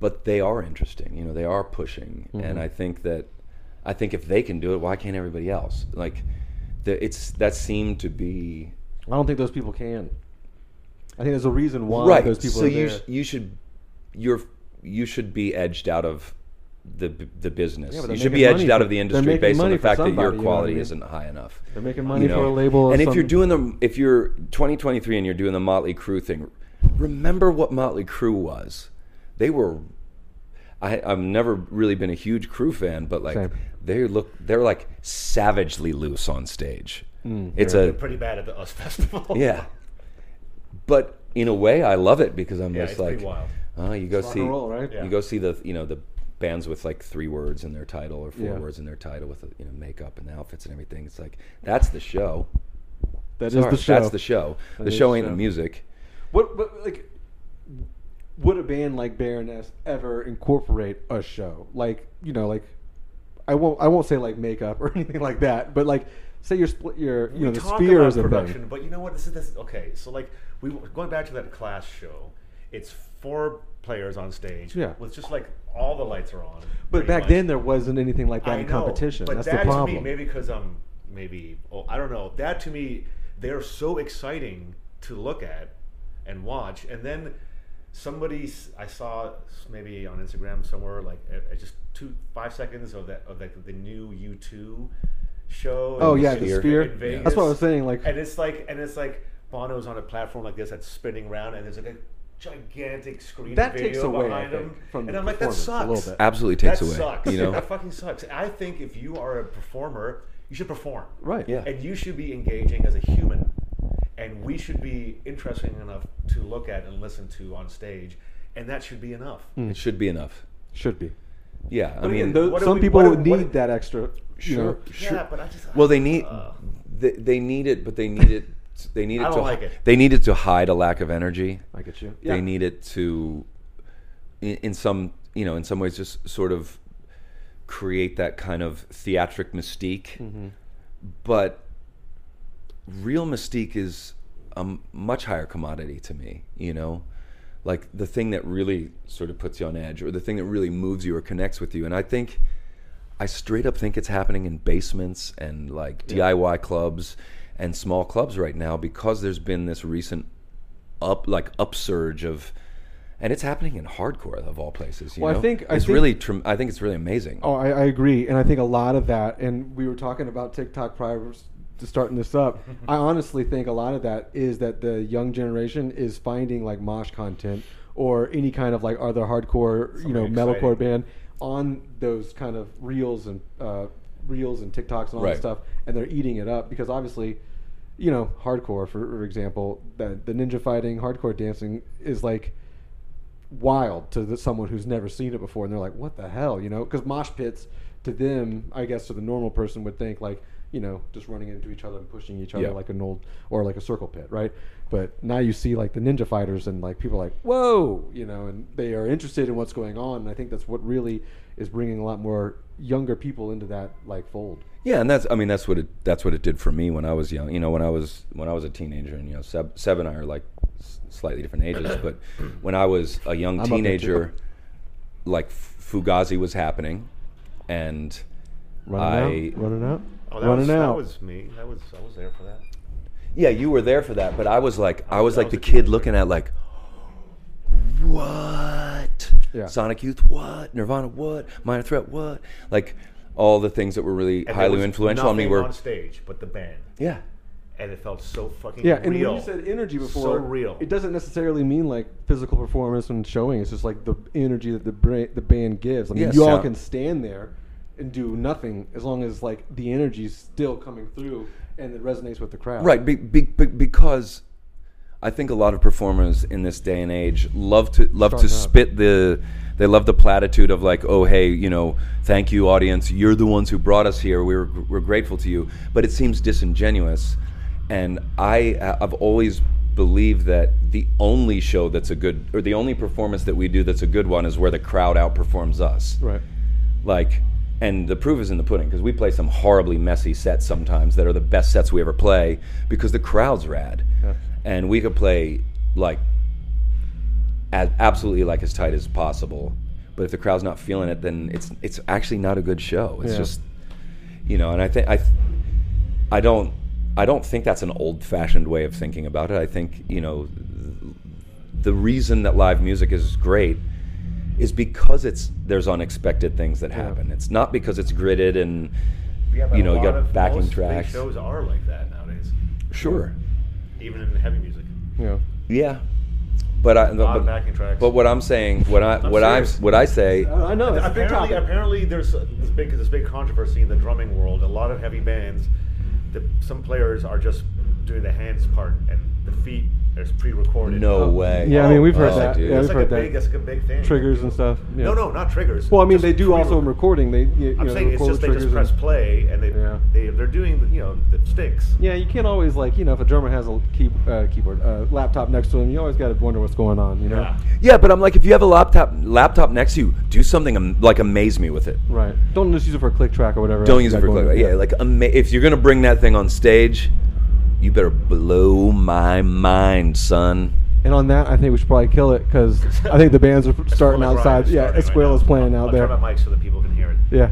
C: but they are interesting. You know, they are pushing,
B: Mm-hmm.
C: and I think that I think if they can do it, why can't everybody else? Like, the, it's that seemed to be
B: I don't think those people can. I think there's a reason why
C: right.
B: those people
C: so
B: are
C: you
B: there.
C: sh- you should you're you should be edged out of the the business.
B: Yeah,
C: you should be edged out
B: for-
C: of the industry based on the
B: for
C: fact that your
B: somebody, you know I
C: quality
B: mean?
C: isn't high enough.
B: They're making money
C: you know?
B: for a label.
C: And
B: of
C: if you're doing the, if you're 2023 and you're doing the Motley Crue thing, remember what Motley Crue was. They were. I, I've never really been a huge Crue fan, but like
B: Same.
C: they look, they're like savagely loose on stage.
B: Mm,
C: it's
D: They're
C: a
D: pretty bad at the US festival.
C: yeah, but in a way, I love it because I'm
D: Yeah,
C: just
D: it's
C: like,
D: pretty wild.
C: Oh, you go
B: rock
C: see,
B: and roll, right?
D: Yeah.
C: you go see the you know the bands with like three words in their title or four
B: Yeah.
C: words in their title with you know makeup and outfits and everything. It's like that's the show.
B: That is
C: Sorry,
B: the show.
C: That's the show.
B: That
C: the
B: is
C: show
B: the
C: ain't
B: show.
C: the music.
B: What, what like would a band like Baroness ever incorporate a show? Like, you know, like I won't I won't say like makeup or anything like that, but like say you're split your you
D: we
B: know the
D: talk
B: spears
D: about
B: of
D: production,
B: them.
D: but you know what? This is this. Okay, so like we going back to that Clash show. It's four players on stage.
B: Yeah.
D: with just like all the lights are on.
B: But back
D: much.
B: then there wasn't anything like that
D: I
B: in
D: know,
B: competition.
D: But
B: That's
D: that
B: the problem.
D: to me, maybe because I'm maybe oh, I don't know. That to me, they're so exciting to look at and watch, and then somebody I saw maybe on Instagram somewhere like uh, just two five seconds of that of like the new U two show.
B: Oh yeah, the
C: Sphere.
D: Vegas.
B: That's what I was saying. Like
D: and it's like and it's like Bono's on a platform like this that's spinning around, and there's like a gigantic screen
B: That
D: video
B: takes away, I
D: behind
B: think,
D: him,
B: from
D: and
B: the
D: I'm like, that
B: performance a
D: sucks.
B: little bit.
C: Absolutely takes
D: that
C: away.
D: Sucks.
C: You know.
D: that fucking sucks. I think if you are a performer, you should perform.
B: right.
C: Yeah.
D: And you should be engaging as a human, and we should be interesting enough to look at and listen to on stage, and that should be enough.
C: It should be enough.
B: Should be.
C: Yeah, I mean,
B: again, those, some
D: we-
B: people
D: what
B: need
D: what-
B: that extra. You
C: Sure.
D: Yeah, but I just
C: well, they need
D: uh,
C: they, they need it, but they need it. They needed it
D: I
C: to
D: don't like it.
C: they needed to hide a lack of energy.
B: I get you.
C: They need it to, in, in some you know, in some ways, just sort of create that kind of theatric mystique.
B: Mm-hmm.
C: But real mystique is a much higher commodity to me. You know, like the thing that really sort of puts you on edge or the thing that really moves you or connects with you. And I think I straight up think it's happening in basements and like DIY clubs and small clubs right now because there's been this recent up like upsurge of and it's happening in hardcore of all places. You
B: Well, I
C: know?
B: think- I
C: it's
B: think-
C: really trim I think it's really amazing.
B: Oh, I, I agree, and I think a lot of that, and we were talking about TikTok prior to starting this up. I honestly think a lot of that is that the young generation is finding like mosh content or any kind of like other hardcore, you know,
D: Something
B: metalcore band on those kind of reels and uh, reels and TikToks and all
C: Right.
B: that stuff, and they're eating it up because obviously. You know, hardcore, for, for example, that the ninja fighting, hardcore dancing is like wild to the, someone who's never seen it before, and they're like, "What the hell?" You know, because mosh pits to them, I guess, to the normal person would think like, you know, just running into each other and pushing each other
C: Yeah.
B: like an old or like a circle pit, right? But now you see like the ninja fighters, and like people are like, "Whoa!" You know, and they are interested in what's going on. And I think that's what really is bringing a lot more younger people into that like fold.
C: Yeah, and that's I mean that's what it that's what it did for me when I was young. You know, when I was when I was a teenager, and you know, Seb, Seb and I are like s- slightly different ages, but when I was a young
B: I'm
C: teenager, like Fugazi was happening, and
B: Running
C: I
B: out, running out,
D: Oh, that
B: running
D: was,
B: out.
D: That was me. That was I was there for that.
C: yeah, you were there for that, but I was like I was
D: I
C: like
D: was
C: the
D: a
C: kid looking at like what
B: Yeah.
C: Sonic Youth what Nirvana what Minor Threat what like all the things that were really
D: And there
C: highly
D: was
C: influential on me
D: nothing
C: were
D: on stage, but the band,
C: yeah
D: and it felt so fucking
B: Yeah, and
D: real.
B: when you said energy before,
D: so real.
B: It doesn't necessarily mean like physical performance and showing. It's just like the energy that the bra- the band gives. I mean,
C: Yeah,
B: you all
C: sound-
B: can stand there and do nothing as long as like the energy's still coming through and it resonates with the crowd.
C: Right, be, be, be, because I think a lot of performers in this day and age love to love to
B: Starting out.
C: spit the they love the platitude of like, oh hey, you know, thank you audience, you're the ones who brought us here. We're we're grateful to you, but it seems disingenuous, and I uh, I've always believed that the only show that's a good or the only performance that we do that's a good one is where the crowd outperforms us
B: Right.
C: like and the proof is in the pudding because we play some horribly messy sets sometimes that are the best sets we ever play because the crowd's rad
B: Yeah.
C: and we could play like as absolutely like as tight as possible but if the crowd's not feeling it then it's it's actually not a good show it's
B: Yeah.
C: just you know and i think i th- i don't i don't think that's an old fashioned way of thinking about it i think you know the reason that live music is great is because it's there's unexpected things that happen. It's not because it's gridded and
D: Yeah,
C: you know you
D: lot
C: got
D: of
C: backing
D: most big
C: tracks.
D: shows are like that nowadays,
C: Sure,
D: even in heavy music.
B: Yeah.
C: yeah, but I
D: A lot of
C: but,
D: backing tracks.
C: but what I'm saying, what I
D: I'm
C: what I what I say,
B: I I know it's
D: apparently, apparently, there's this big this big controversy in the drumming world. A lot of heavy bands, the, some players are just doing the hands part, and the feet is pre-recorded.
C: no way.
B: Yeah, I mean we've heard
C: Oh,
B: that.
C: dude.
B: Yeah,
D: It's
B: we've
D: like
B: heard
D: a big,
B: that.
D: that's like a big thing.
B: Triggers and stuff. Yeah.
D: No, no, not triggers.
B: Well, I mean,
D: Just
B: they do
D: pre-
B: also in recording. They, you, you
D: I'm
B: know,
D: saying it's
B: record
D: just
B: with
D: they just press
B: and-
D: play and they
B: Yeah.
D: they they're doing the, you know the sticks.
B: Yeah, you can't always like you know if a drummer has a key, uh, keyboard uh, laptop next to him, you always got to wonder what's going on. You know.
D: Yeah.
C: Yeah, but I'm like, if you have a laptop laptop next to you, do something am- like amaze me with it.
B: Right. Don't just use it for a click track or whatever.
C: Don't
B: else
C: use it
B: got
C: for
B: going
C: click.
B: on.
C: Yeah, like ama- if you're gonna bring that thing on stage, you better blow my mind, son.
B: And on that, I think we should probably kill it because I think the bands are starting
D: Escuela
B: outside.
D: is
B: Yeah,
D: starting right
B: Escuela
D: now.
B: is playing
D: I'll,
B: out
D: I'll
B: there.
D: turn my mic so that people can hear it.
B: Yeah.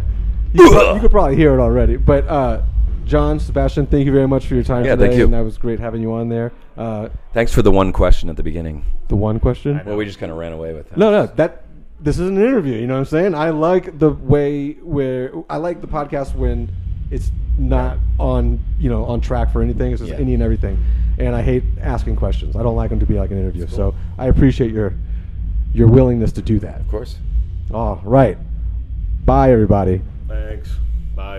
B: You could, you could probably hear it already. But uh, John, Sebastian, thank you very much for your time
C: Yeah,
B: today.
C: thank you.
B: And that was great having you on there. Uh,
C: Thanks for the one question at the beginning.
B: the one question.
C: Well, we just kind of ran away with that.
B: No, no, that this is an interview. You know what I'm saying? I like the way where I like the podcast when it's not on you know on track for anything. It's just
C: Yeah.
B: any and everything. And I hate asking questions. I don't like them to be like an interview. So I appreciate your your willingness to do that.
C: Of course.
B: All right. Bye, everybody.
D: Thanks. Bye.